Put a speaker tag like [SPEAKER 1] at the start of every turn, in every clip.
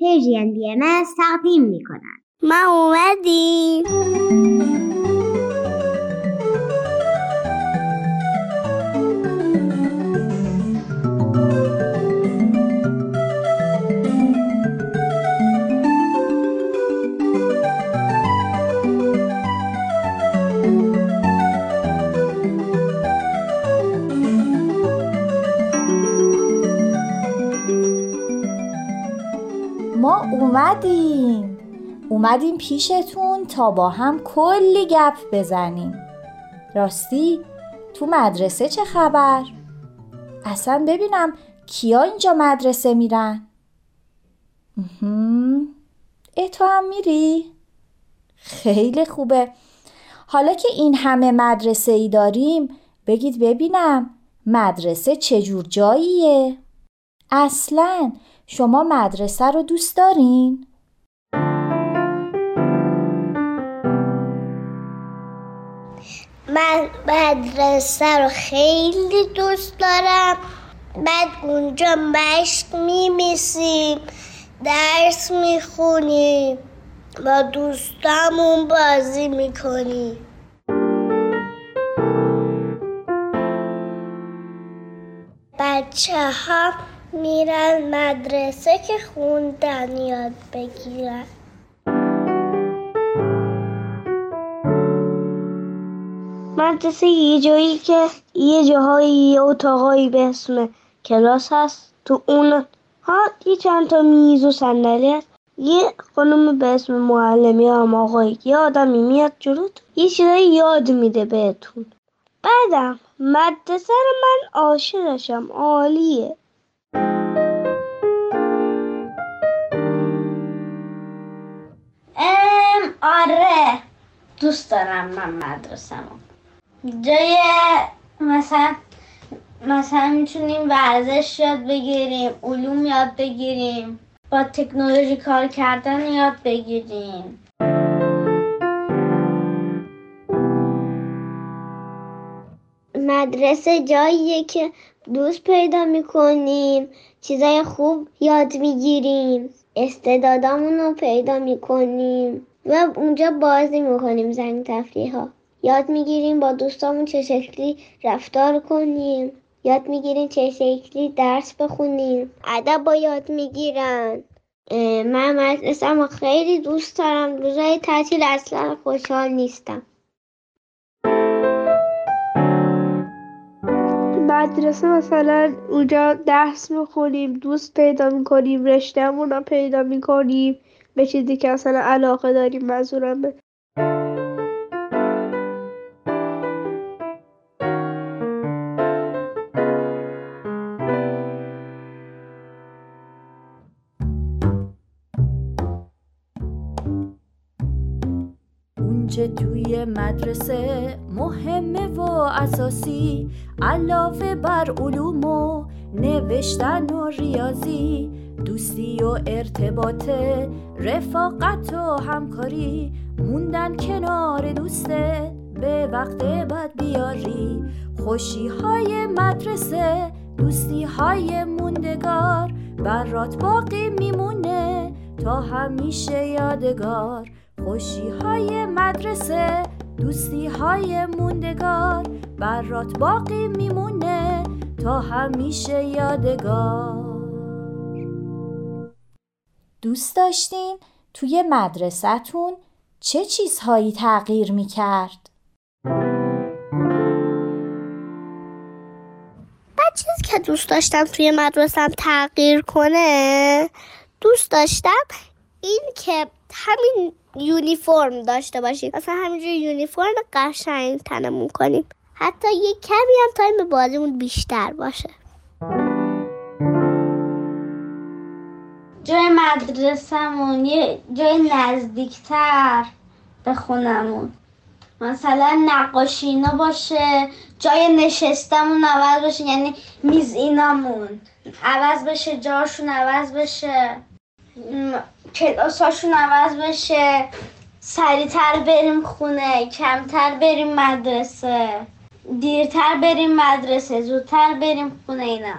[SPEAKER 1] پیجین بی تقدیم می کنند.
[SPEAKER 2] ما اومدیم
[SPEAKER 3] اومدیم اومدیم پیشتون تا با هم کلی گپ بزنیم راستی تو مدرسه چه خبر؟ اصلا ببینم کیا اینجا مدرسه میرن؟ ای تو هم میری؟ خیلی خوبه حالا که این همه مدرسه ای داریم بگید ببینم مدرسه چجور جاییه؟ اصلا شما مدرسه رو دوست دارین؟
[SPEAKER 2] من مدرسه رو خیلی دوست دارم. بعد اونجا مشق میمیسیم درس می‌خونیم. با دوستامون بازی می‌کنیم. بچه ها میرن مدرسه که خوندن یاد بگیرن. مدرسه یه جایی که یه جاهایی یه اتاقایی به اسم کلاس هست. تو اون ها یه چند تا میز و صندلی هست. یه خانم به اسم معلمی هم آقایی یه آدمی میاد جلوت یه چیزایی یاد میده بهتون. بعدم مدرسه رو من عاشقشم عالیه.
[SPEAKER 4] آره. دوست دارم من مدرسه‌مو. جای مثلا مثلا می‌تونیم ورزش یاد بگیریم علوم یاد بگیریم با تکنولوژی کار کردن یاد بگیریم.
[SPEAKER 2] مدرسه جاییه که دوست پیدا می‌کنیم چیزای خوب یاد می‌گیریم استعدادامون رو پیدا می‌کنیم. و اونجا بازی می‌کنیم زنگ تفریح ها یاد می‌گیریم با دوستامون چه شکلی رفتار کنیم. یاد می‌گیریم چه شکلی درس بخونیم. ادب با یاد می‌گیرن. من مدرسه خیلی دوست دارم. روزای تعطیل اصلا خوشحال نیستم. مدرسه مثلا اونجا درس می‌خونیم دوست پیدا می‌کنیم رشتهمون رو پیدا می‌کنیم. به چیزی که اصلا علاقه داریم منظورمه
[SPEAKER 3] اونچه توی مدرسه مهمه و اساسی علاوه بر علوم و نوشتن و ریاضی. دوستی و ارتباط رفاقت و همکاری موندن کنار دوستت به وقت بد بیاری. خوشی های مدرسه دوستی های موندگار برات باقی میمونه تا همیشه یادگار. خوشی های مدرسه دوستی های موندگار برات باقی میمونه تا همیشه یادگار. دوست داشتین توی مدرسهتون چه چیزهایی تغییر می‌کرد؟
[SPEAKER 2] بعد چیزی که دوست داشتم توی مدرسم تغییر کنه دوست داشتم این که همین یونیفرم داشته باشیم. مثلا همینجور یونیفرم قشنگ تنمون کنیم. حتی یه کمی هم تایم بازیمون بیشتر باشه.
[SPEAKER 4] جای مدرسهمون یه جای نزدیکتر به خونمون مثلا نقاشی اینا باشه جای نشستمون عوض بشه یعنی میز اینامون. عوض بشه جاشون عوض بشه. کلاساشون عوض بشه. سریعتر بریم خونه کمتر بریم مدرسه. دیرتر بریم مدرسه زودتر بریم خونه اینا.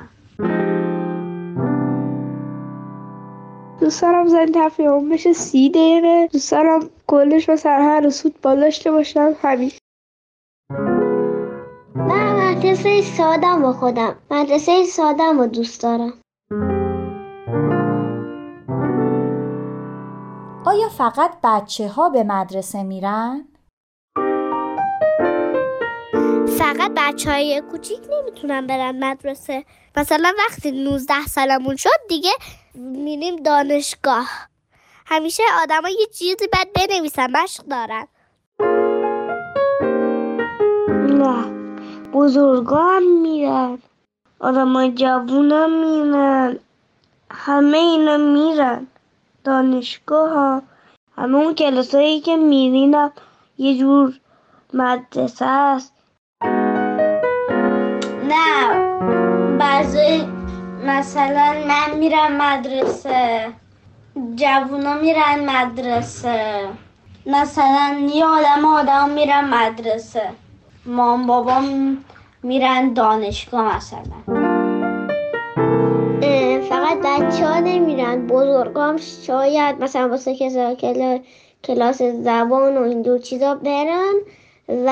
[SPEAKER 5] دوست دارم زن تفریحم بشه سی دقیقه. دوست دارم کلش مثلا هر روز فوتبال داشته باشم. همین.
[SPEAKER 2] من مدرسه سادم با خودم. مدرسه سادم رو دوست دارم.
[SPEAKER 3] آیا فقط بچه ها به مدرسه میرن؟
[SPEAKER 6] فقط بچه های کوچیک نمی‌تونن برن مدرسه. مثلا وقتی 19 سالمون شد دیگه میریم دانشگاه. همیشه آدم یه چیزی باید بنویسن مشق دارن.
[SPEAKER 5] نه بزرگا هم میرن. آدم جوون هم میرن. همه اینا میرن. دانشگاه ها همه اون کلاس هایی که میرینم یه جور مدرسه است.
[SPEAKER 4] نه. بعضی مثلا من میرم مدرسه. جوونا میرن مدرسه. مثلا یه آدم آدم میرن مدرسه. مام بابام میرن دانشگاه مثلا.
[SPEAKER 2] فقط بچه ها نمیرن بزرگام شاید مثلا واسه کسا- کلا- کلاس زبان و این دور چیزا برن و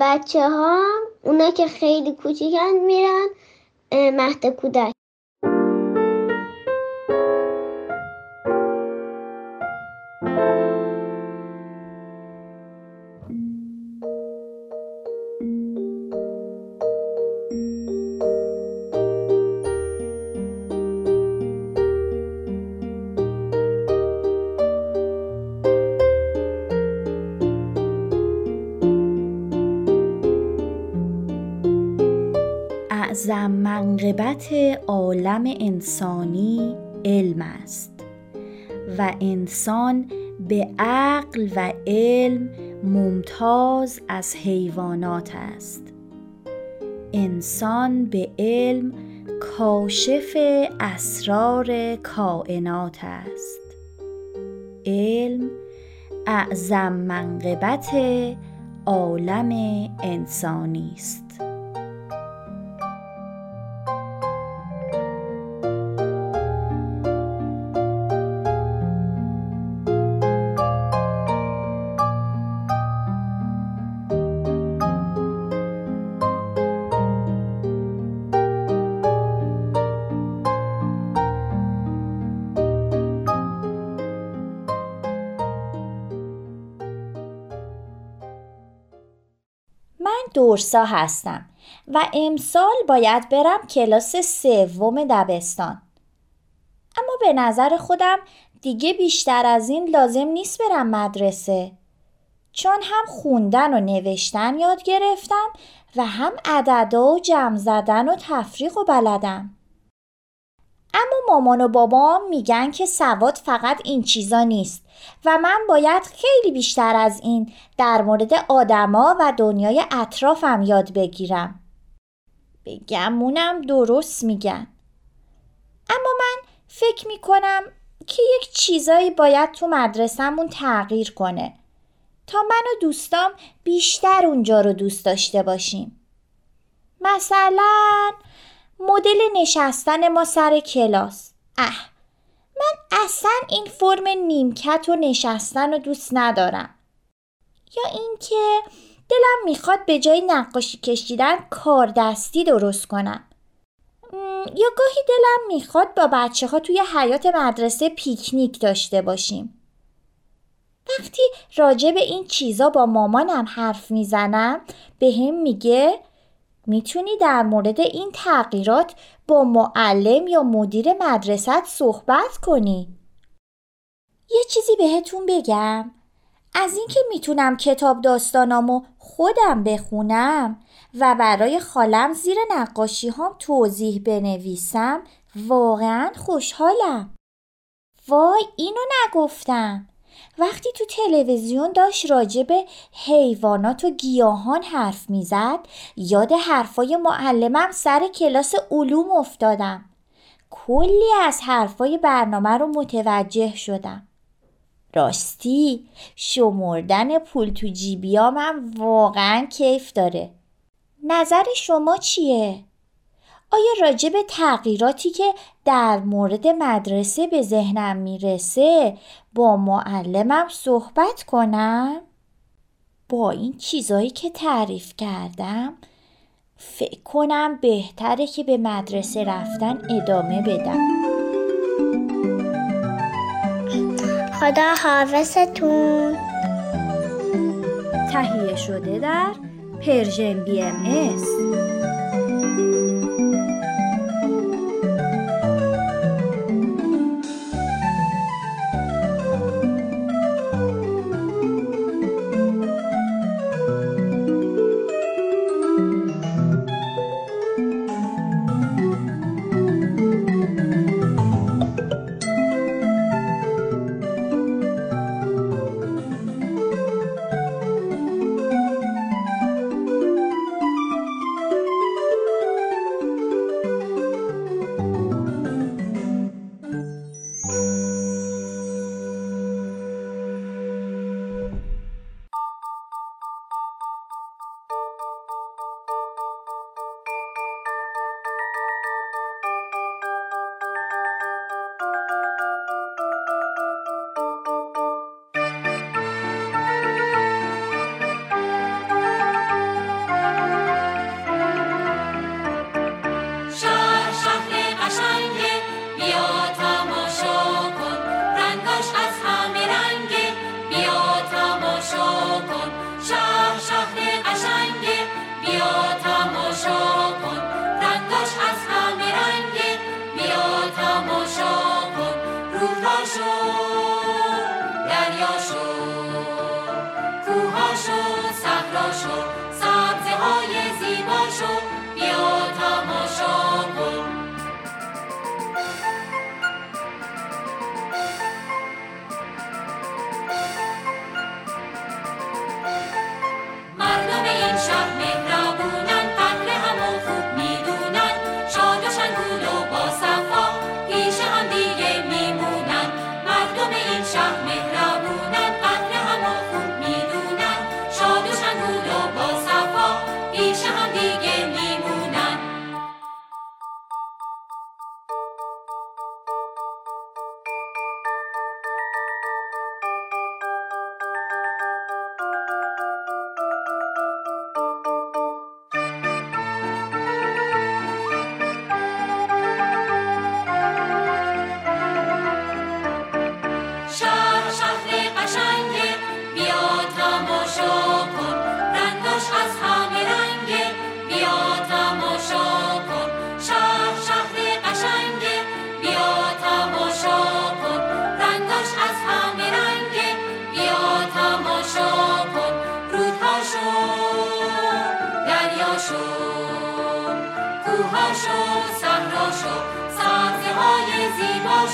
[SPEAKER 2] بچه ها اونا که خیلی کوچیکن میرن مهد کودک.
[SPEAKER 3] منقبت عالم انسانی علم است. و انسان به عقل و علم ممتاز از حیوانات است. انسان به علم کاشف اسرار کائنات است. علم اعظم منقبت عالم انسانی است. من دورسا هستم و امسال باید برم کلاس سوم دبستان. اما به نظر خودم دیگه بیشتر از این لازم نیست برم مدرسه. چون هم خوندن و نوشتن یاد گرفتم و هم عددا و جمع زدن و تفریق و بلدم. اما مامان و بابام میگن که سواد فقط این چیزا نیست و من باید خیلی بیشتر از این در مورد آدما و دنیای اطرافم یاد بگیرم. بگمونم درست میگن. اما من فکر می‌کنم که یک چیزایی باید تو مدرسهمون تغییر کنه تا من و دوستام بیشتر اونجا رو دوست داشته باشیم. مثلا مدل نشستن ما سر کلاس. اه من اصلا این فرم نیمکت و نشستن رو دوست ندارم. یا اینکه دلم می‌خواد به جای نقاشی کشیدن کار دستی درست کنم. یا گاهی دلم می‌خواد با بچه ها توی حیات مدرسه پیکنیک داشته باشیم. وقتی راجع به این چیزا با مامانم حرف می‌زنم به هم میگه می‌تونی در مورد این تغییرات با معلم یا مدیر مدرسه صحبت کنی. یه چیزی بهتون بگم. از اینکه می‌تونم کتاب داستانامو خودم بخونم و برای خالم زیر نقاشی هم توضیح بنویسم واقعا خوشحالم. وای اینو نگفتم. وقتی تو تلویزیون داشت راجع به حیوانات و گیاهان حرف می‌زد یاد حرفای معلمم سر کلاس علوم افتادم. کلی از حرفای برنامه رو متوجه شدم. راستی شمردن پول تو جیبیامم واقعا کیف داره. نظر شما چیه؟
[SPEAKER 7] آیا راجع به تغییراتی که در مورد مدرسه به ذهنم می‌رسه با معلمم صحبت کنم؟ با این چیزایی که تعریف کردم فکر کنم بهتره که به مدرسه رفتن ادامه بدم
[SPEAKER 6] خدا حافظتون
[SPEAKER 7] تهیه شده در Persian BMS.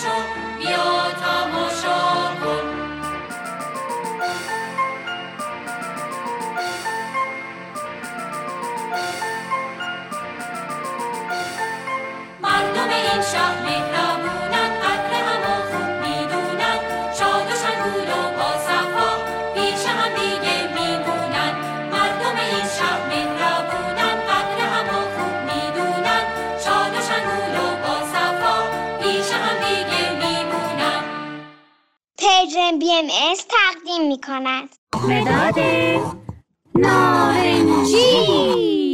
[SPEAKER 6] بی اس تقدیم می کند
[SPEAKER 7] مداد نارنجی.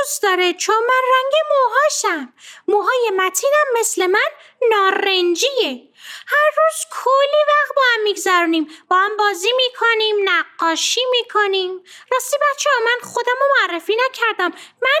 [SPEAKER 8] دوست داره چون من رنگ موهاشم. موهای متینم مثل من نارنجیه. هر روز کلی وقت با هم میگذرونیم. با هم بازی می‌کنیم نقاشی می‌کنیم. راستی بچه ها من خودم رو معرفی نکردم. من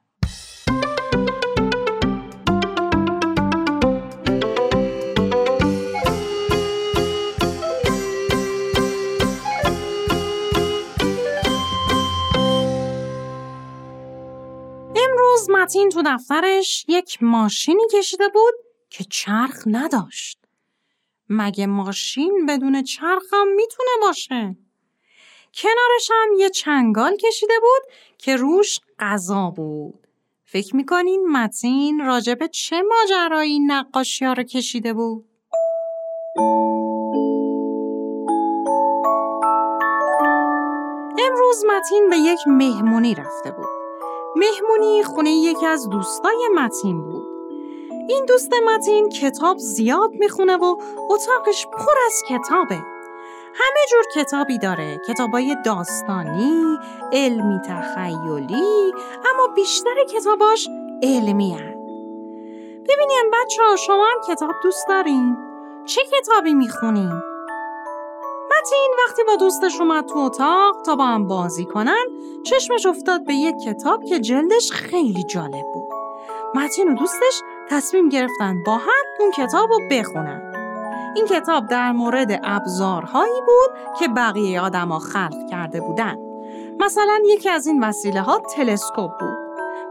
[SPEAKER 9] امروز متین تو دفترش یک ماشینی کشیده بود که چرخ نداشت. مگه ماشین بدون چرخ هم می‌تونه باشه؟ کنارش هم یه چنگال کشیده بود که روش غذا بود. فکر می‌کنین متین راجب چه ماجرایی نقاشی ها رو کشیده بود؟ امروز متین به یک مهمونی رفته بود. مهمونی خونه یکی از دوستای متین بود. این دوست متین کتاب زیاد می‌خونه و اتاقش پر از کتابه. همه جور کتابی داره کتابای داستانی، علمی تخیلی اما بیشتر کتاباش علمی هن. ببینیم بچه ها شما هم کتاب دوست دارین؟ چه کتابی می‌خونین؟ متین وقتی با دوستش اومد تو اتاق تا با هم بازی کنن چشمش افتاد به یک کتاب که جلدش خیلی جالب بود. متین و دوستش تصمیم گرفتن با هم اون کتاب رو بخونن. این کتاب در مورد ابزارهایی بود که بقیه آدما خلق کرده بودن. مثلا یکی از این وسیله ها تلسکوپ بود.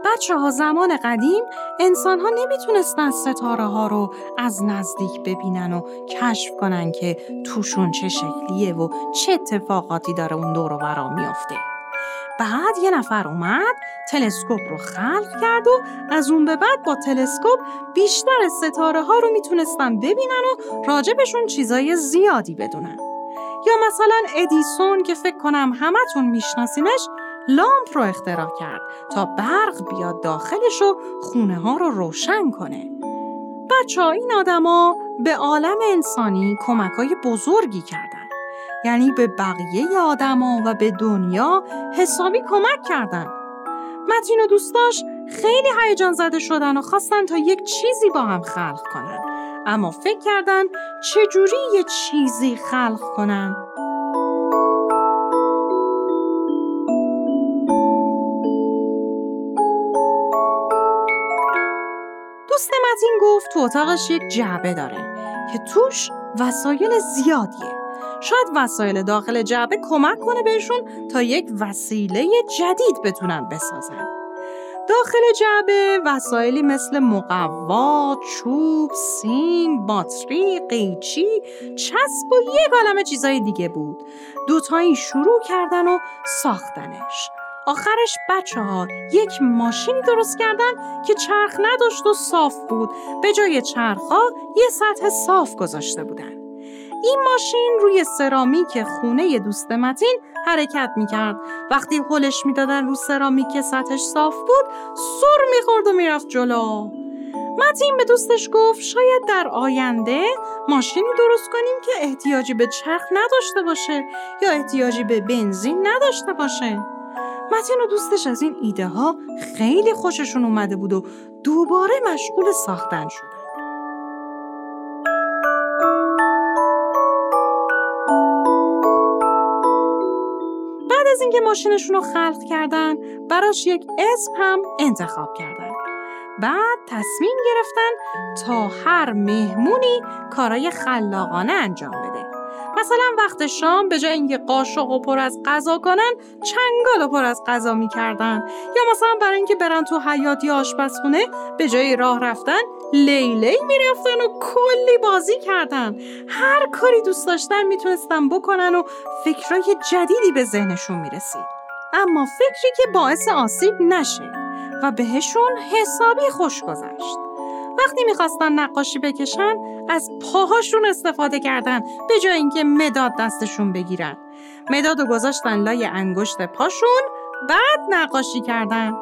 [SPEAKER 9] بچه ها زمان قدیم انسان ها نمی‌تونستن ستاره ها رو از نزدیک ببینن و کشف کنن که توشون چه شکلیه و چه اتفاقاتی داره اون دور برا میافته. بعد یه نفر اومد تلسکوپ رو خلق کرد و از اون به بعد با تلسکوپ بیشتر ستاره ها رو می‌تونستن ببینن و راجبشون چیزای زیادی بدونن. یا مثلا ادیسون که فکر کنم همتون میشناسینش لامپ رو اختراع کرد تا برق بیاد داخلش و خونه ها رو روشن کنه. بچه ها این آدما به عالم انسانی کمک های بزرگی کردن. یعنی به بقیه آدما و به دنیا حسابی کمک کردن. متین و دوستاش خیلی هیجان زده شدن و خواستن تا یک چیزی با هم خلق کنن. اما فکر کردن چجوری یه چیزی خلق کنن؟ دوست متین گفت تو اتاقش یک جعبه داره که توش وسایل زیادیه. شاید وسایل داخل جعبه کمک کنه بهشون تا یک وسیله جدید بتونن بسازن. داخل جعبه وسایلی مثل مقوا، چوب، سیم، باتری، قیچی، چسب و یک عالم چیزای دیگه بود. دوتایی شروع کردن و ساختنش. آخرش بچه ها یک ماشینی درست کردن که چرخ نداشت و صاف بود. به جای چرخ ها یه سطح صاف گذاشته بودن. این ماشین روی سرامیک خونه دوست متین حرکت می‌کرد. وقتی هلش می‌دادن رو سرامیک سطحش صاف بود سر می‌خورد و می‌رفت جلو. متین به دوستش گفت شاید در آینده ماشینی درست کنیم که احتیاجی به چرخ نداشته باشه یا احتیاجی به بنزین نداشته باشه. متین و دوستش از این ایده ها خیلی خوششون اومده بود و دوباره مشغول ساختن شدن. بعد از اینکه ماشینشون رو خلق کردن براش یک اسم هم انتخاب کردن. بعد تصمیم گرفتن تا هر مهمونی کارای خلاقانه انجام بده. مثلا وقت شام به جای اینکه قاشق و پر از غذا کنن چنگال و پر از غذا می‌کردن. یا مثلا برای اینکه برن تو حیات یا آشپزخونه به جای راه رفتن لیلی می‌رفتن و کلی بازی کردن. هر کاری دوست داشتن می‌تونستن بکنن و فکرای جدیدی به ذهنشون می‌رسید. اما فکری که باعث آسیب نشه و بهشون حسابی خوش گذشت. وقتی می‌خواستن نقاشی بکشن از پاهاشون استفاده کردن به جای اینکه مداد دستشون بگیرن. مداد و گذاشتن لای انگشت پاشون بعد نقاشی کردن.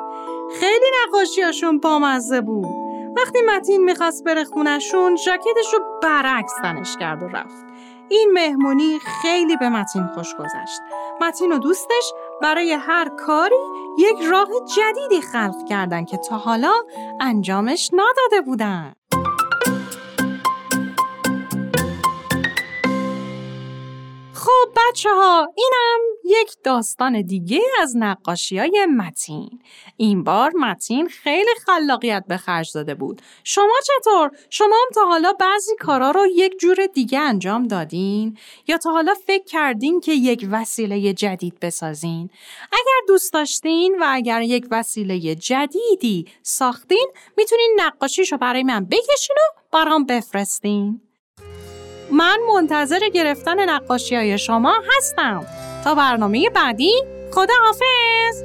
[SPEAKER 9] خیلی نقاشیاشون بامزه بود. وقتی متین می‌خواست بره خونشون ژاکتش رو برعکس تنش کرد و رفت. این مهمونی خیلی به متین خوش گذشت. متین و دوستش برای هر کاری یک راه جدیدی خلق کردن که تا حالا انجامش نداده بودن.
[SPEAKER 10] خب بچه ها اینم یک داستان دیگه از نقاشی های متین این بار متین خیلی خلاقیت به خرج داده بود شما چطور؟ شما هم تا حالا بعضی کارا رو یک جور دیگه انجام دادین؟ یا تا حالا فکر کردین که یک وسیله جدید بسازین؟ اگر دوست داشتین و اگر یک وسیله جدیدی ساختین می‌تونین نقاشیشو برای من بکشین و برام بفرستین من منتظر گرفتن نقاشی های شما هستم. تا برنامه بعدی خدا حافظ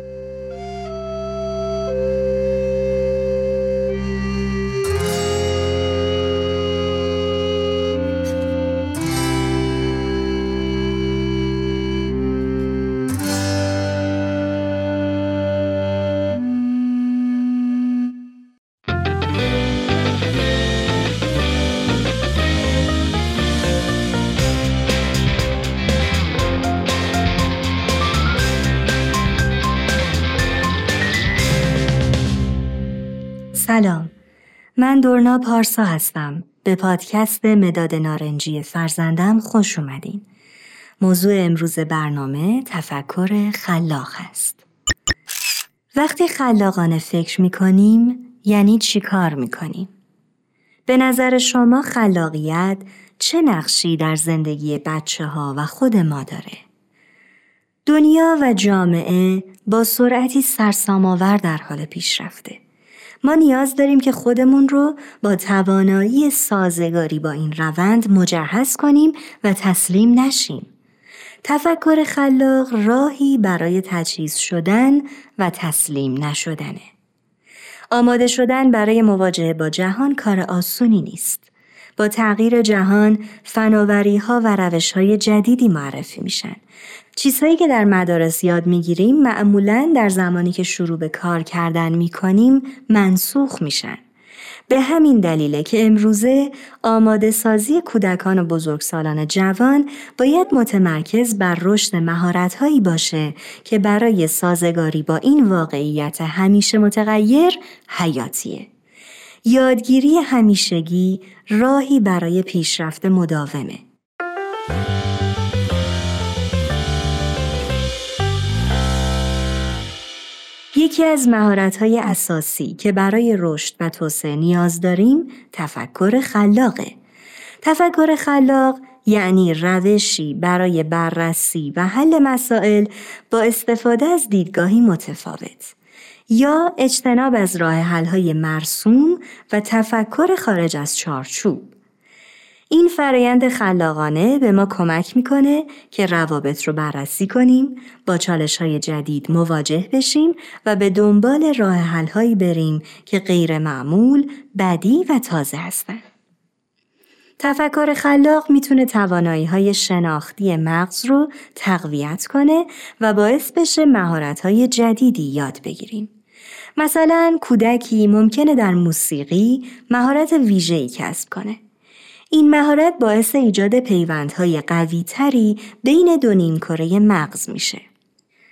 [SPEAKER 11] من دورنا پارسا هستم به پادکست مداد نارنجی فرزندم خوش اومدین موضوع امروز برنامه تفکر خلاق است وقتی خلاقانه فکر می‌کنیم یعنی چی کار می‌کنیم؟ به نظر شما خلاقیت چه نقشی در زندگی بچه ها و خود ما داره؟ دنیا و جامعه با سرعتی سرسام‌آور در حال پیشرفته. ما نیاز داریم که خودمون رو با توانایی سازگاری با این روند مجهز کنیم و تسلیم نشیم. تفکر خلاق راهی برای تجهیز شدن و تسلیم نشدنه. آماده شدن برای مواجهه با جهان کار آسونی نیست. با تغییر جهان فناوری ها و روش های جدیدی معرفی میشن. چیزهایی که در مدارس یاد می‌گیریم معمولا در زمانی که شروع به کار کردن می‌کنیم منسوخ میشن. به همین دلیله که امروزه آماده سازی کودکان و بزرگسالان جوان باید متمرکز بر رشد مهارت‌هایی باشه که برای سازگاری با این واقعیت همیشه متغیر حیاتیه. یادگیری همیشگی راهی برای پیشرفت مداومه. یکی از مهارت‌های اساسی که برای رشد و توسعه نیاز داریم تفکر خلاقه. تفکر خلاق یعنی روشی برای بررسی و حل مسائل با استفاده از دیدگاهی متفاوت یا اجتناب از راه حل‌های مرسوم و تفکر خارج از چارچوب. این فرایند خلاقانه به ما کمک می‌کنه که روابط رو بررسی کنیم، با چالش های جدید مواجه بشیم و به دنبال راه حل هایی بریم که غیر معمول، بدی و تازه هستند. تفکر خلاق می‌تونه توانایی های شناختی مغز رو تقویت کنه و باعث بشه مهارت های جدیدی یاد بگیریم. مثلا کودکی ممکنه در موسیقی مهارت ویژه‌ای کسب کنه. این مهارت باعث ایجاد پیوندهای قویتری بین دو نیمکره مغز میشه.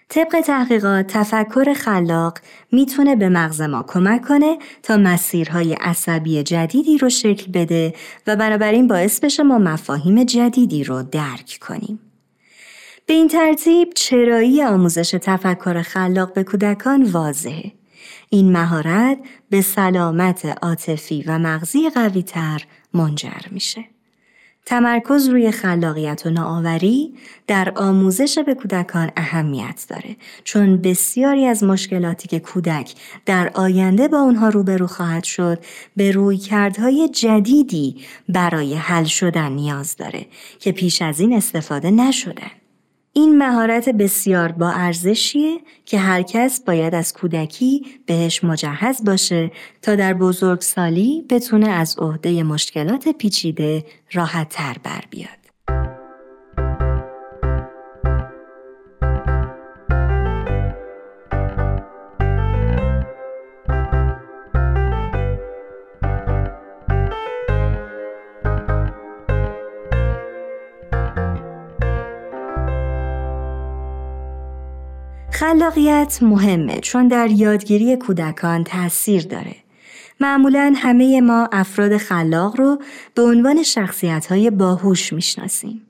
[SPEAKER 11] طبق تحقیقات تفکر خلاق می‌تونه به مغز ما کمک کنه تا مسیرهای عصبی جدیدی رو شکل بده و بنابراین باعث بشه ما مفاهیم جدیدی رو درک کنیم. به این ترتیب چرایی آموزش تفکر خلاق به کودکان واضحه. این مهارت به سلامت عاطفی و مغزی قویتر منجر میشه. تمرکز روی خلاقیت و نوآوری در آموزش به کودکان اهمیت داره چون بسیاری از مشکلاتی که کودک در آینده با اونها روبرو خواهد شد به رویکردهای جدیدی برای حل شدن نیاز داره که پیش از این استفاده نشدن. این مهارت بسیار با ارزشیه که هر کس باید از کودکی بهش مجهز باشه تا در بزرگسالی بتونه از عهده مشکلات پیچیده راحت تر بر بیاد. خلاقیت مهمه چون در یادگیری کودکان تاثیر داره. معمولا همه ما افراد خلاق رو به عنوان شخصیت های باهوش می‌شناسیم.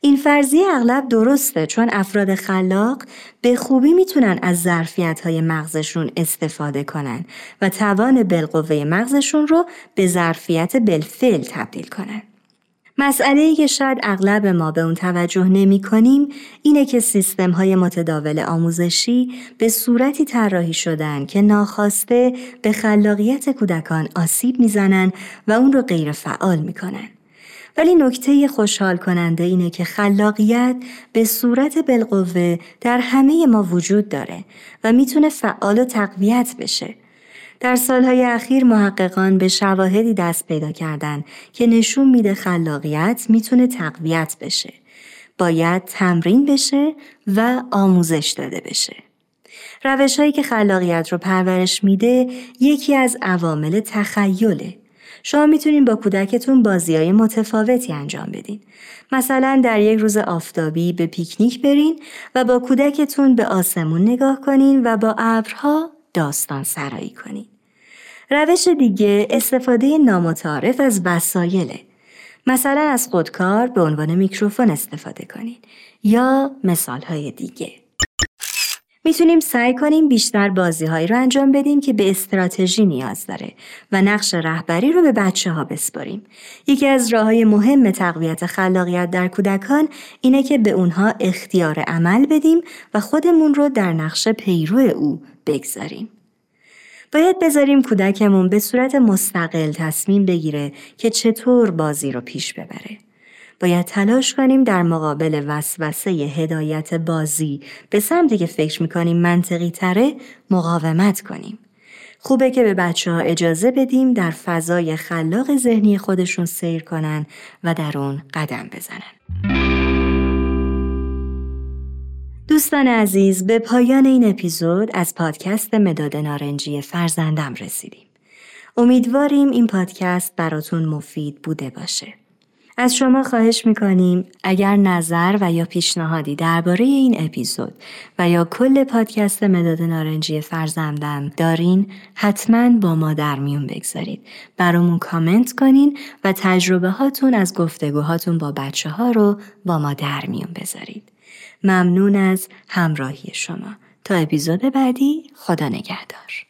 [SPEAKER 11] این فرضیه اغلب درسته چون افراد خلاق به خوبی می‌تونن از ظرفیت های مغزشون استفاده کنن و توان بالقوه مغزشون رو به ظرفیت بالفعل تبدیل کنن. مسئله ای که شاید اغلب ما به اون توجه نمی کنیم اینه که سیستم های متداول آموزشی به صورتی طراحی شدن که ناخواسته به خلاقیت کودکان آسیب می‌زنن و اون رو غیر فعال می‌کنن. ولی نکته خوشحال کننده اینه که خلاقیت به صورت بالقوه در همه ما وجود داره و می‌تونه فعال و تقویت بشه. در سالهای اخیر محققان به شواهدی دست پیدا کردن که نشون میده خلاقیت می‌تونه تقویت بشه. باید تمرین بشه و آموزش داده بشه. روش هایی که خلاقیت رو پرورش میده یکی از عوامل تخیله. شما می‌تونین با کودکتون بازی های متفاوتی انجام بدین. مثلا در یک روز آفتابی به پیکنیک برین و با کودکتون به آسمون نگاه کنین و با ابرها داستان سرایی کنین. روش دیگه استفاده نامتعارف از وسایله. مثلا از خودکار به عنوان میکروفون استفاده کنین یا مثال های دیگه. می‌تونیم سعی کنیم بیشتر بازی هایی رو انجام بدیم که به استراتژی نیاز داره و نقش رهبری رو به بچه ها بسپاریم. یکی از راه های مهم تقویت خلاقیت در کودکان اینه که به اونها اختیار عمل بدیم و خودمون رو در نقش پیرو او بگذاریم. باید بذاریم کودکمون به صورت مستقل تصمیم بگیره که چطور بازی رو پیش ببره. باید تلاش کنیم در مقابل وسوسه هدایت بازی به سمتی که فکر می‌کنیم منطقی تره مقاومت کنیم. خوبه که به بچه ها اجازه بدیم در فضای خلاق ذهنی خودشون سیر کنن و در اون قدم بزنن. دوستان عزیز به پایان این اپیزود از پادکست مداد نارنجی فرزندم رسیدیم. امیدواریم این پادکست براتون مفید بوده باشه. از شما خواهش می‌کنیم اگر نظر و یا پیشنهادی درباره این اپیزود و یا کل پادکست مداد نارنجی فرزندم دارین حتما با ما در میون بگذارید. برامون کامنت کنین و تجربه هاتون از گفتگوهاتون با بچه ها رو با ما در میون بذارید. ممنون از همراهی شما. تا اپیزود بعدی خدا نگهدار.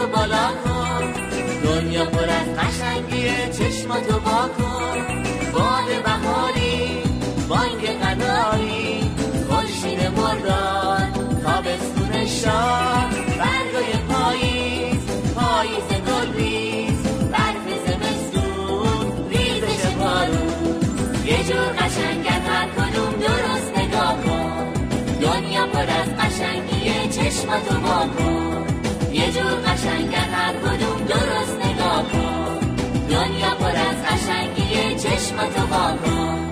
[SPEAKER 7] تو بالا کن. دنیا پر از قشنگیه چشماتو با کن. باد بهاری بانگ قناری خورشید مرداد تابستون شاد برگای پاییز پاییز گلریز. برف زمستون ریزش بارون یه جور قشنگت هر کدوم درست نگاه کن. دنیا پر از قشنگیه چشماتو با کن. یه جور قشنگت هر کدوم درست نگاه کن. دنیا پر از قشنگیه چشمتو با کن.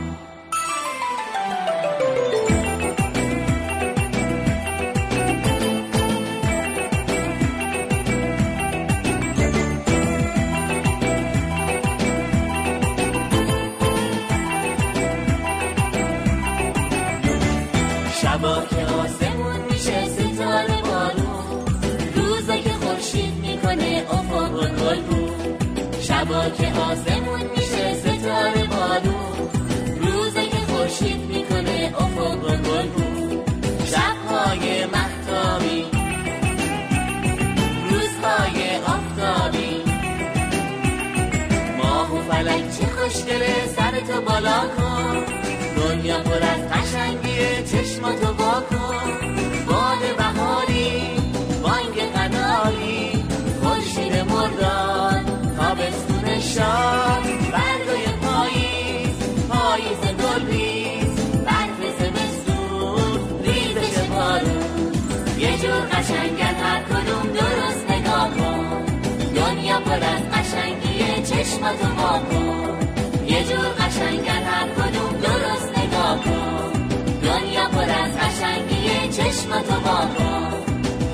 [SPEAKER 7] آسمون میشه ستاره بارون. روزا که خورشید می‌کنه افق و گل رو شبهای محتابی روزهای آفتابی. ماه و فلک چه خوشگله سرتو بالا کن. دنیا پر از قشنگیه چشماتو با کن پر از قشنگی چشماتو با یه جور قشنگ هر کدوم درست نگاه کن دنیا پر از قشنگی چشماتو با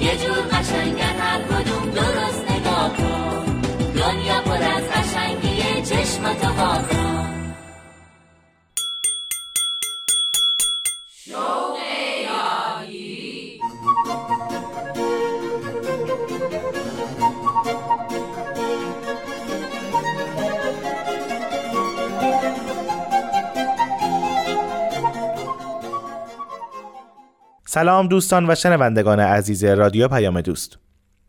[SPEAKER 7] یه جور قشنگ هر کدوم درست نگاه کن دنیا پر از قشنگی چشماتو با
[SPEAKER 12] سلام دوستان و شنوندگان عزیز رادیو پیام دوست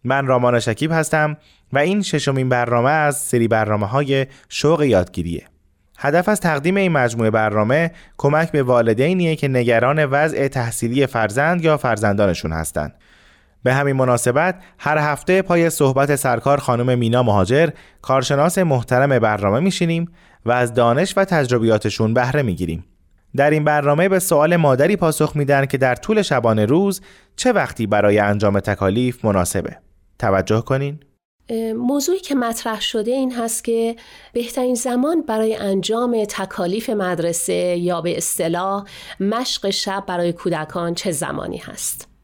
[SPEAKER 12] من رامان شکیب هستم و این ششمین برنامه از سری برنامه های شوق یادگیریه هدف از تقدیم این مجموعه برنامه کمک به والدینیه که نگران وضع تحصیلی فرزند یا فرزندانشون هستند. به همین مناسبت هر هفته پای صحبت سرکار خانم مینا مهاجر کارشناس محترم برنامه میشینیم و از دانش و تجربیاتشون بهره می‌گیریم. در این برنامه به سوال مادری پاسخ میدن که در طول شبانه روز چه وقتی برای انجام تکالیف مناسبه. توجه کنین.
[SPEAKER 13] موضوعی که مطرح شده این هست که بهترین زمان برای انجام تکالیف مدرسه یا به اصطلاح مشق شب برای کودکان چه زمانی هست.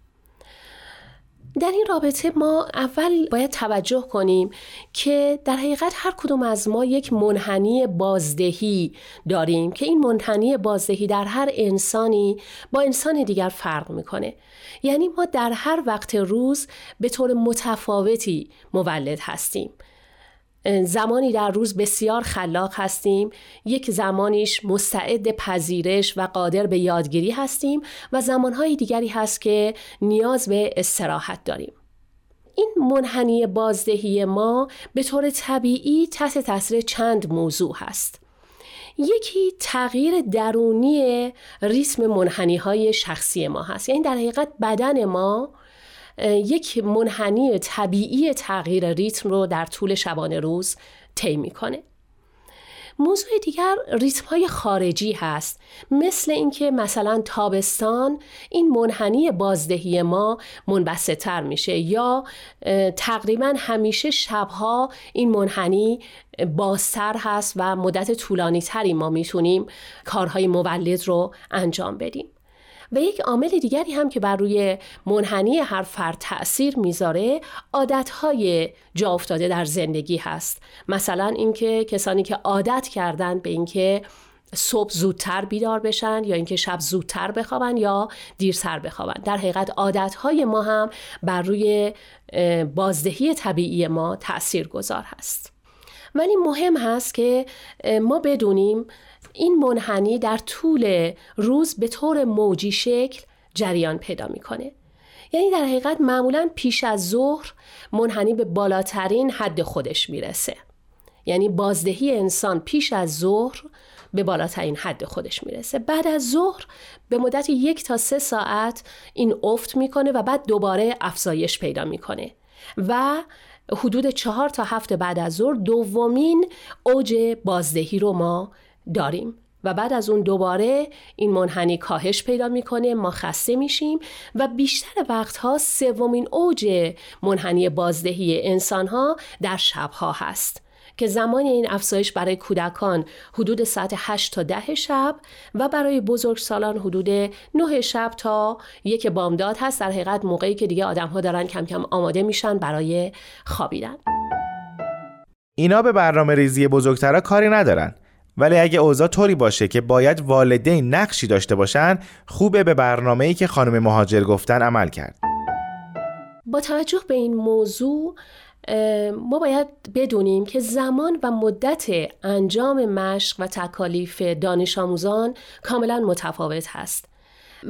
[SPEAKER 13] در این رابطه ما اول باید توجه کنیم که در حقیقت هر کدوم از ما یک منحنی بازدهی داریم که این منحنی بازدهی در هر انسانی با انسان دیگر فرق می‌کنه. یعنی ما در هر وقت روز به طور متفاوتی مولد هستیم. زمانی در روز بسیار خلاق هستیم. یک زمانیش مستعد پذیرش و قادر به یادگیری هستیم و زمانهای دیگری هست که نیاز به استراحت داریم. این منحنی بازدهی ما به طور طبیعی تحت تاثیر چند موضوع هست. یکی تغییر درونی ریتم منحنی های شخصی ما هست. یعنی در حقیقت بدن ما یک منحنی طبیعی تغییر ریتم رو در طول شبانه روز طی می‌کنه. موضوع دیگر ریتم های خارجی هست. مثل اینکه مثلا تابستان این منحنی بازدهی ما منبسط تر میشه یا تقریبا همیشه شبها این منحنی بازتر هست و مدت طولانی تری ما می‌تونیم کارهای مولد رو انجام بدیم. و یک عامل دیگری هم که بر روی منحنی هر فرد تاثیر می‌ذاره عادتهای جا افتاده در زندگی هست. مثلا اینکه کسانی که عادت کردن به اینکه صبح زودتر بیدار بشن یا اینکه شب زودتر بخوابن یا دیرتر بخوابن. در حقیقت عادتهای ما هم بر روی بازدهی طبیعی ما تأثیر گذار هست. ولی مهم هست که ما بدونیم این منحنی در طول روز به طور موجی شکل جریان پیدا می‌کنه. یعنی در حقیقت معمولا پیش از ظهر منحنی به بالاترین حد خودش می‌رسه. یعنی بازدهی انسان پیش از ظهر به بالاترین حد خودش می‌رسه. بعد از ظهر به مدت یک تا سه ساعت این افت می‌کنه و بعد دوباره افزایش پیدا می‌کنه و حدود چهار تا هفته بعد از ظهر دومین اوج بازدهی رو ما داریم. و بعد از اون دوباره این منحنی کاهش پیدا می‌کنه ما خسته میشیم و بیشتر وقتها سومین اوج منحنی بازدهی انسان ها در شبها هست که زمان این افزایش برای کودکان حدود ساعت 8 تا 10 شب و برای بزرگسالان حدود 9 شب تا یک بامداد هست. در حقیقت موقعی که دیگه آدم ها دارن کم کم آماده میشن برای خوابیدن.
[SPEAKER 12] اینا به برنامه ریزی بزرگترها کاری ندارن. ولی اگه اوضاع طوری باشه که باید والدین نقشی داشته باشن خوبه به برنامه‌ای که خانم مهاجر گفتن عمل کرد.
[SPEAKER 13] با توجه به این موضوع ما باید بدونیم که زمان و مدت انجام مشق و تکالیف دانش آموزان کاملا متفاوت هست.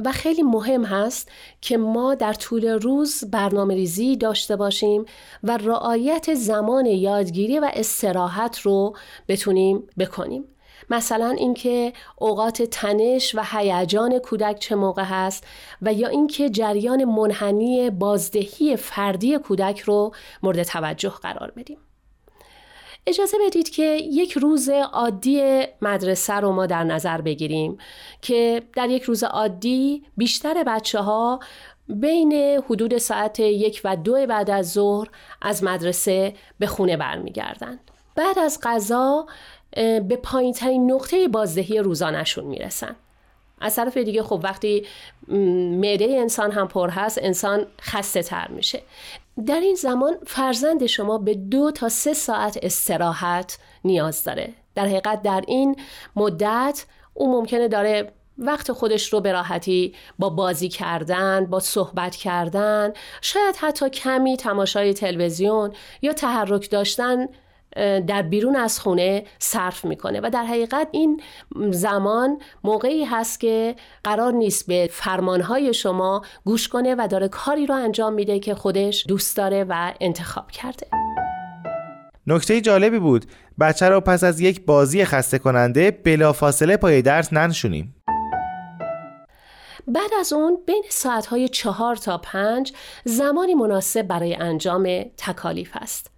[SPEAKER 13] و خیلی مهم هست که ما در طول روز برنامه ریزی داشته باشیم و رعایت زمان یادگیری و استراحت رو بتونیم بکنیم. مثلا اینکه اوقات تنش و هیجان کودک چه موقع هست و یا اینکه جریان منحنی بازدهی فردی کودک رو مورد توجه قرار بدیم اجازه بدید که یک روز عادی مدرسه رو ما در نظر بگیریم که در یک روز عادی بیشتر بچه ها بین حدود ساعت یک و دو بعد از ظهر از مدرسه به خونه برمیگردند. بعد از غذا به پایین ترین نقطه بازدهی روزانشون می‌رسن. از طرف دیگه خب وقتی معده انسان هم پر هست انسان خسته تر میشه. در این زمان فرزند شما به دو تا سه ساعت استراحت نیاز داره. در حقیقت در این مدت او ممکنه داره وقت خودش رو به راحتی با بازی کردن با صحبت کردن شاید حتی کمی تماشای تلویزیون یا تحرک داشتن در بیرون از خونه صرف می‌کنه و در حقیقت این زمان موقعی هست که قرار نیست به فرمانهای شما گوش کنه و داره کاری رو انجام میده که خودش دوست داره و انتخاب کرده.
[SPEAKER 12] نکته جالبی بود. بچه رو پس از یک بازی خسته کننده بلافاصله پای درس ننشونیم.
[SPEAKER 13] بعد از اون بین ساعتهای چهار تا پنج زمانی مناسب برای انجام تکالیف است.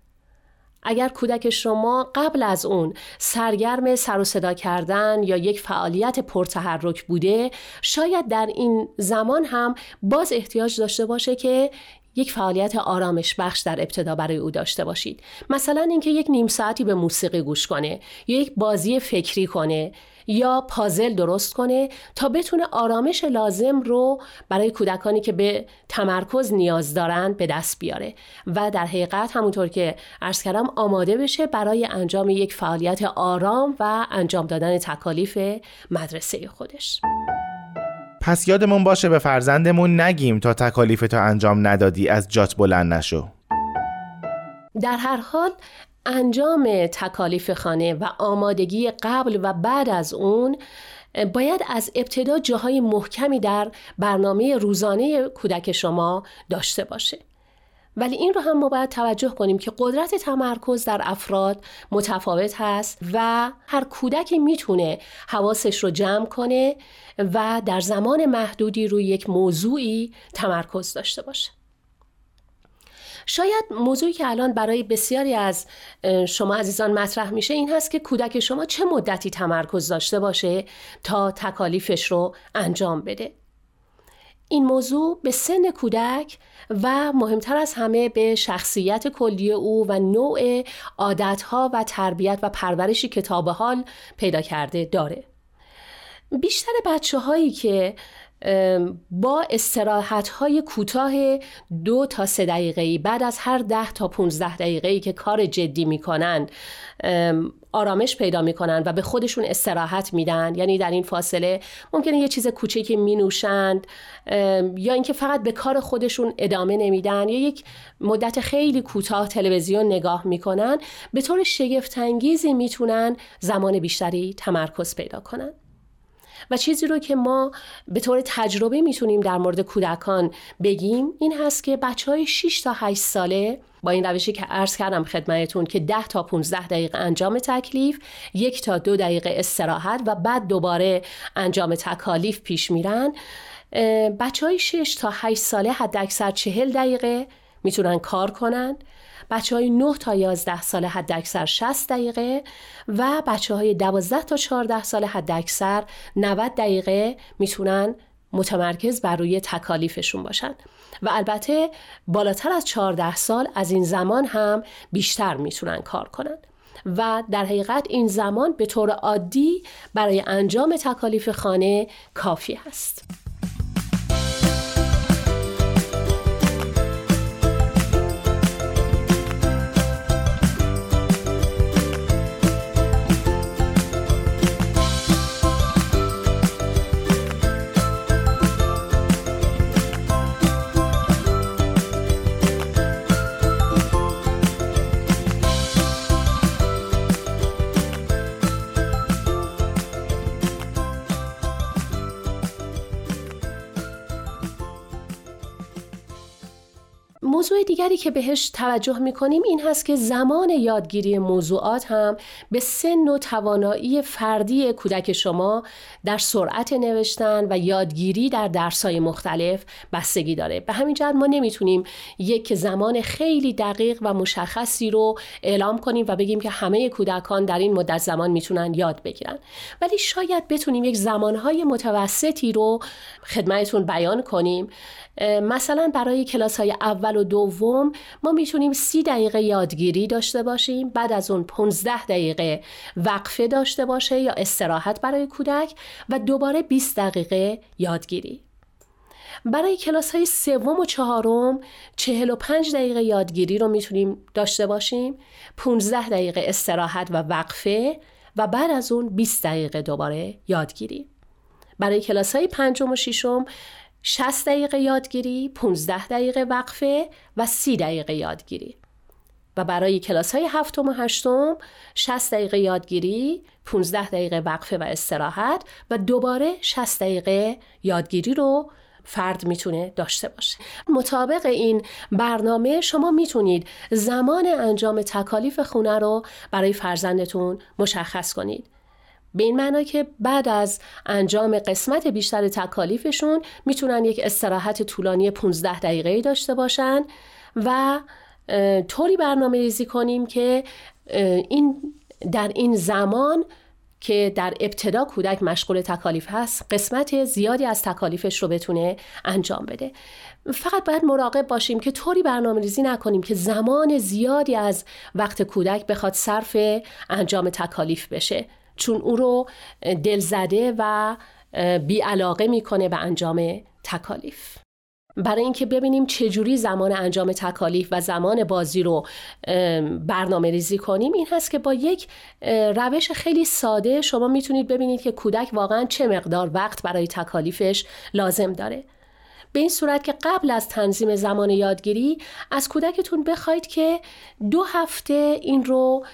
[SPEAKER 13] اگر کودک شما قبل از اون سرگرم سر و صدا کردن یا یک فعالیت پرتحرک بوده شاید در این زمان هم باز احتیاج داشته باشه که یک فعالیت آرامش بخش در ابتدا برای او داشته باشید. مثلا اینکه یک نیم ساعتی به موسیقی گوش کنه یا یک بازی فکری کنه. یا پازل درست کنه تا بتونه آرامش لازم رو برای کودکانی که به تمرکز نیاز دارن به دست بیاره. و در حقیقت همونطور که عرض کردم آماده بشه برای انجام یک فعالیت آرام و انجام دادن تکالیف مدرسه خودش.
[SPEAKER 12] پس یادمون باشه به فرزندمون نگیم تا تکالیف تا انجام ندادی از جات بلند نشو.
[SPEAKER 13] در هر حال انجام تکالیف خانه و آمادگی قبل و بعد از اون باید از ابتدا جاهای محکمی در برنامه روزانه کودک شما داشته باشه. ولی این رو هم ما باید توجه کنیم که قدرت تمرکز در افراد متفاوت هست و هر کودکی می‌تونه حواسش رو جمع کنه و در زمان محدودی روی یک موضوعی تمرکز داشته باشه. شاید موضوعی که الان برای بسیاری از شما عزیزان مطرح میشه این هست که کودک شما چه مدتی تمرکز داشته باشه تا تکالیفش رو انجام بده. این موضوع به سن کودک و مهمتر از همه به شخصیت کلی او و نوع عادتها و تربیت و پرورشی که تا به حال پیدا کرده داره. بیشتر بچه هایی که با استراحت های کوتاه دو تا سه دقیقه بعد از هر ده تا 15 دقیقه که کار جدی می‌کنن آرامش پیدا می‌کنن و به خودشون استراحت میدن. یعنی در این فاصله ممکنه یه چیز کوچکی می نوشند یا اینکه فقط به کار خودشون ادامه نمیدن یا یک مدت خیلی کوتاه تلویزیون نگاه می‌کنن به طور شگفتانگیزی می‌تونن زمان بیشتری تمرکز پیدا کنن. و چیزی رو که ما به طور تجربه می‌تونیم در مورد کودکان بگیم این هست که بچه های 6 تا 8 ساله با این روشی که عرض کردم خدمتتون که 10 تا 15 دقیقه انجام تکلیف یک تا دو دقیقه استراحت و بعد دوباره انجام تکالیف پیش میرن بچه های 6 تا 8 ساله حد اکثر 40 دقیقه می‌تونن کار کنند بچه های 9 تا 11 ساله حد اکثر 60 دقیقه و بچه های 12 تا 14 ساله حد اکثر 90 دقیقه می‌تونن متمرکز بر روی تکالیفشون باشن و البته بالاتر از 14 سال از این زمان هم بیشتر می‌تونن کار کنن و در حقیقت این زمان به طور عادی برای انجام تکالیف خانه کافی است. دیگری که بهش توجه می‌کنیم این هست که زمان یادگیری موضوعات هم به سن و توانایی فردی کودک شما در سرعت نوشتن و یادگیری در درسای مختلف بستگی داره. به همین جهت ما نمی‌تونیم یک زمان خیلی دقیق و مشخصی رو اعلام کنیم و بگیم که همه کودکان در این مدت زمان می‌تونن یاد بگیرن. ولی شاید بتونیم یک زمانهای متوسطی رو خدمتتون بیان کنیم. مثلا برای کلاس های اول و دوم ما می‌تونیم سی دقیقه یادگیری داشته باشیم بعد از اون 15 دقیقه وقفه داشته باشه یا استراحت برای کودک و دوباره 20 دقیقه یادگیری. برای کلاس های سوم و چهارم 45 دقیقه یادگیری رو می‌تونیم داشته باشیم 15 دقیقه استراحت و وقفه و بعد از اون 20 دقیقه دوباره یادگیری. برای کلاس های پنجم و ششم 60 دقیقه یادگیری، 15 دقیقه وقفه و 30 دقیقه یادگیری. و برای کلاس های هفتم و هشتم 60 دقیقه یادگیری، 15 دقیقه وقفه و استراحت و دوباره 60 دقیقه یادگیری رو فرد می‌تونه داشته باشه مطابق این برنامه شما می‌تونید زمان انجام تکالیف خونه رو برای فرزندتون مشخص کنید به این معنا که بعد از انجام قسمت بیشتر تکالیفشون می‌تونن یک استراحت طولانی 15 دقیقه داشته باشن و طوری برنامه ریزی کنیم که این در این زمان که در ابتدا کودک مشغول تکالیف هست قسمت زیادی از تکالیفش رو بتونه انجام بده. فقط باید مراقب باشیم که طوری برنامه ریزی نکنیم که زمان زیادی از وقت کودک بخواد صرف انجام تکالیف بشه. چون او رو دلزده و بیعلاقه می‌کنه به انجام تکالیف. برای اینکه ببینیم چجوری زمان انجام تکالیف و زمان بازی رو برنامه ریزی کنیم این هست که با یک روش خیلی ساده شما می‌تونید ببینید که کودک واقعا چه مقدار وقت برای تکالیفش لازم داره. به این صورت که قبل از تنظیم زمان یادگیری از کودکتون بخواید که دو هفته این رو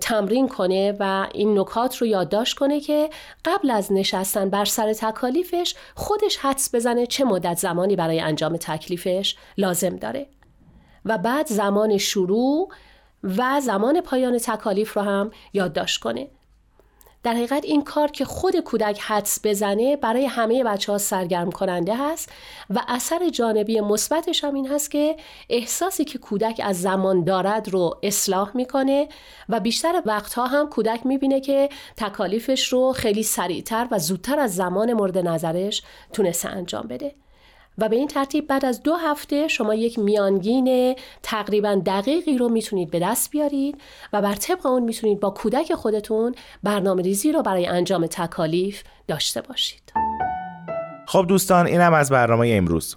[SPEAKER 13] تمرین کنه و این نکات رو یادداشت کنه که قبل از نشستن بر سر تکالیفش خودش حدس بزنه چه مدت زمانی برای انجام تکلیفش لازم داره. و بعد زمان شروع و زمان پایان تکالیف رو هم یادداشت کنه. در حقیقت این کار که خود کودک حدس بزنه برای همه بچه ها سرگرم کننده هست و اثر جانبی مثبتش هم این هست که احساسی که کودک از زمان دارد رو اصلاح می‌کنه و بیشتر وقتها هم کودک می‌بینه که تکالیفش رو خیلی سریعتر و زودتر از زمان مورد نظرش تونسته انجام بده. و به این ترتیب بعد از دو هفته شما یک میانگین تقریبا دقیقی رو می‌تونید به دست بیارید و بر طبق اون می‌تونید با کودک خودتون برنامه ریزی رو برای انجام تکالیف داشته باشید.
[SPEAKER 12] خب دوستان اینم از برنامه امروز.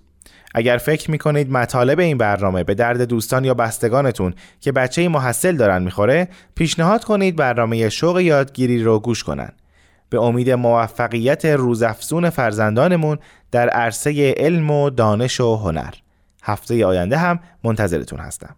[SPEAKER 12] اگر فکر می‌کنید مطالب این برنامه به درد دوستان یا بستگانتون که بچه محصل دارن می‌خوره پیشنهاد کنید برنامه شوق یادگیری رو گوش کنن. به امید موفقیت روزافزون فرزندانمون در عرصه علم و دانش و هنر. هفته آینده هم منتظرتون هستم.